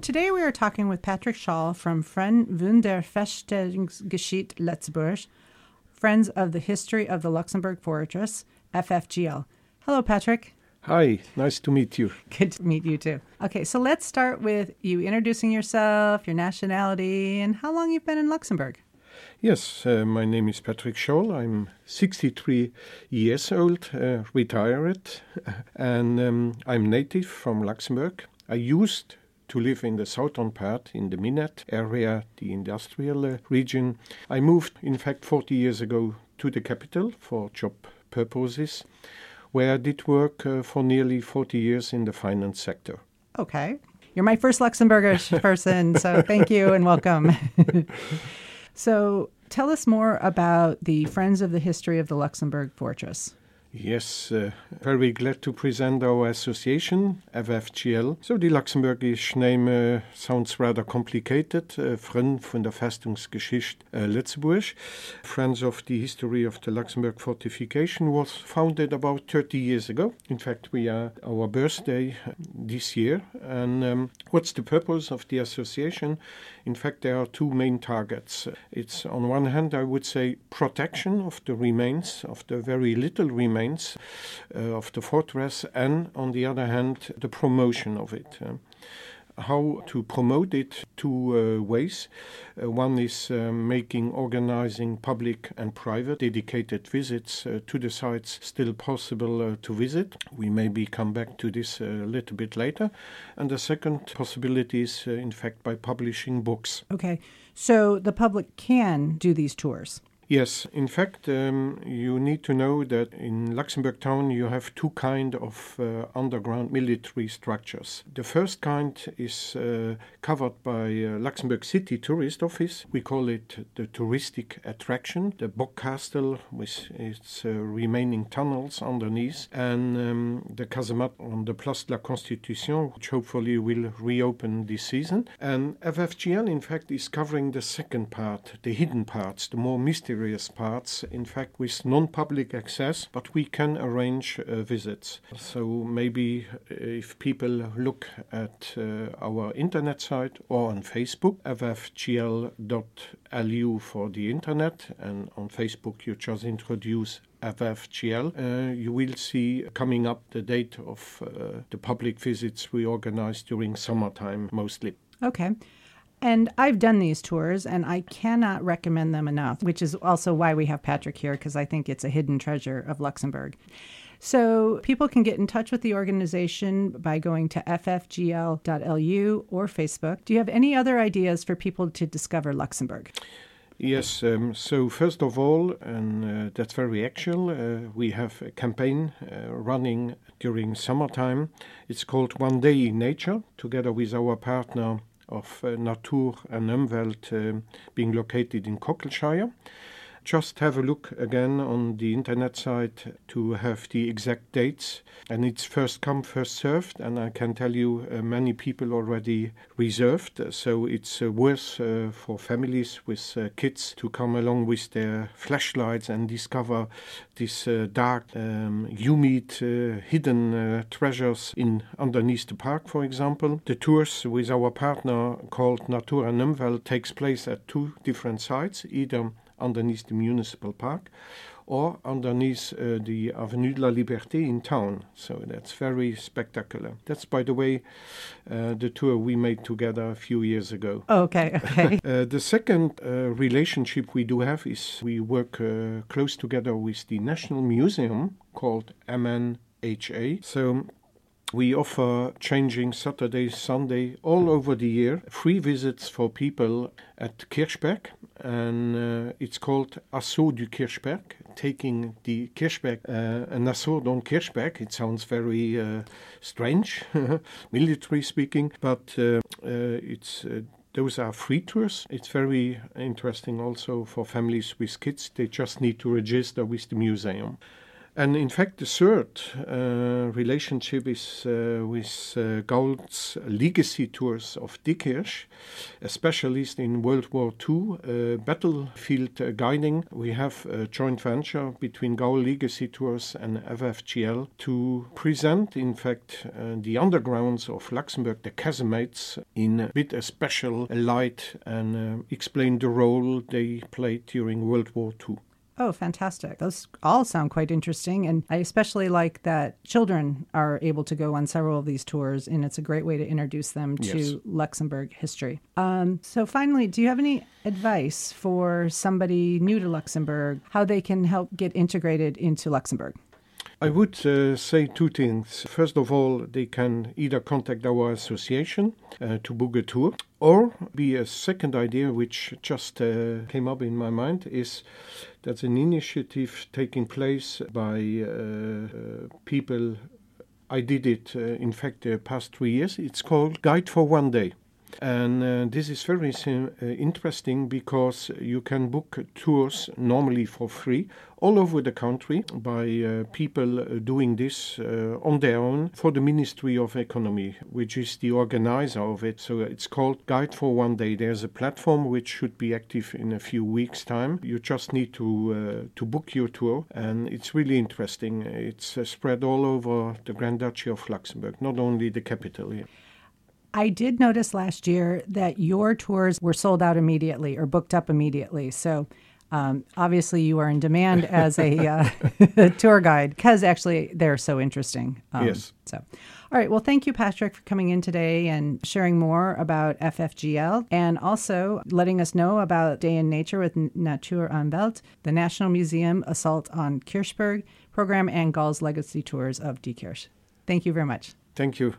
Today we are talking with Patrick Schall from Wunderfestungsgeschichte Letzburg, Friends of the History of the Luxembourg Fortress, FFGL. Hello, Patrick. Hi, nice to meet you. Good to meet you too. Okay, so let's start with you introducing yourself, your nationality, and how long you've been in Luxembourg. Yes, uh, my name is Patrick Scholl. I'm 63 years old, uh, retired, and um, I'm native from Luxembourg. I used to live in the southern part, in the Minette area, the industrial uh, region. I moved, in fact, 40 years ago to the capital for job purposes, where I did work uh, for nearly 40 years in the finance sector. Okay. You're my first Luxembourgish person, so thank you and welcome. so tell us more about the Friends of the History of the Luxembourg Fortress. Yes, uh, very glad to present our association, FFGL. So the Luxembourgish name uh, sounds rather complicated. Uh, von der Festungsgeschichte uh. Friends of the History of the Luxembourg Fortification was founded about 30 years ago. In fact, we are our birthday this year. And um, what's the purpose of the association? In fact, there are two main targets. It's on one hand, I would say, protection of the remains, of the very little remains remains uh, of the fortress, and on the other hand, the promotion of it. Uh, how to promote it two uh, ways. Uh, one is uh, making organizing public and private dedicated visits uh, to the sites still possible to visit. We maybe come back to this a little bit later. And the second possibility is, in fact, by publishing books. Okay, so the public can do these tours. Yes, in fact, um, you need to know that in Luxembourg town you have two kind of uh, underground military structures. The first kind is uh, covered by uh, Luxembourg City Tourist Office. We call it the touristic attraction, the Bock Castle with its uh, remaining tunnels underneath, and um, the casemate on the Place de la Constitution, which hopefully will reopen this season. And FFGL, in fact, is covering the second part, the hidden parts, the more mysterious various parts, in fact, with non public access, but we can arrange uh, visits. So maybe uh, if people look at uh, our internet site or on Facebook, ffgl.lu for the internet, and on Facebook you just introduce FFGL, uh, you will see coming up the date of uh, the public visits we organize during summertime mostly. Okay. And I've done these tours and I cannot recommend them enough, which is also why we have Patrick here, because I think it's a hidden treasure of Luxembourg. So people can get in touch with the organization by going to ffgl.lu or Facebook. Do you have any other ideas for people to discover Luxembourg? Yes, um, so first of all, and uh, that's very actual, uh, we have a campaign uh, running during summertime. It's called One Day in Nature, together with our partner of uh, Natur and Umwelt uh, being located in Kockelscheuer. Just have a look again on the internet site to have the exact dates. And it's first come, first served. And I can tell you, uh, many people already reserved. So it's uh, worth uh, for families with uh, kids to come along with their flashlights and discover these uh, dark, um, humid, uh, hidden treasures in underneath the park, for example. The tours with our partner called Natura Numwelt takes place at two different sites, either underneath the municipal park or underneath uh, the Avenue de la Liberté in town. So that's very spectacular. That's, by the way, uh, the tour we made together a few years ago. Oh, okay, okay. uh, the second uh, relationship we do have is we work uh, close together with the National Museum called MNHA. So we offer changing Saturday, Sunday, all over the year, free visits for people at Kirchberg, and uh, it's called Assaut du Kirchberg, taking the Kirchberg, uh, an assault on Kirchberg. It sounds very uh, strange, military speaking, but uh, uh, it's uh, those are free tours. It's very interesting also for families with kids. They just need to register with the museum. And in fact, the third uh, relationship is uh, with uh, legacy tours of Diekirch, a specialist in World War II uh, battlefield uh, guiding. We have a joint venture between Gaul Legacy Tours and FFGL to present, in fact, uh, the undergrounds of Luxembourg, the casemates, in a bit a special light and explain the role they played during World War II. Oh, fantastic. Those all sound quite interesting. And I especially like that children are able to go on several of these tours, and it's a great way to introduce them to Yes. Luxembourg history. Um, so, finally, do you have any advice for somebody new to Luxembourg, how they can help get integrated into Luxembourg? I would uh, say two things. First of all, they can either contact our association uh, to book a tour, or be a second idea which just uh, came up in my mind is that's an initiative taking place by uh, uh, people. I did it, uh, in fact, the past three years. It's called Guide for One Day. And uh, this is very uh, interesting because you can book tours normally for free all over the country by uh, people uh, doing this uh, on their own for the Ministry of Economy, which is the organizer of it. So it's called Guide for One Day. There's a platform which should be active in a few weeks' time. You just need to uh, to book your tour, and it's really interesting. It's spread all over the Grand Duchy of Luxembourg, not only the capital here. I did notice last year that your tours were sold out immediately or booked up immediately. So um, obviously you are in demand as a uh, tour guide because actually they're so interesting. Um, Yes. So, all right. Well, thank you, Patrick, for coming in today and sharing more about FFGL and also letting us know about Day in Nature with Natur am Welt, the National Museum Assault on Kirchberg program, and Gall's Legacy Tours of Diekirch. Thank you very much. Thank you.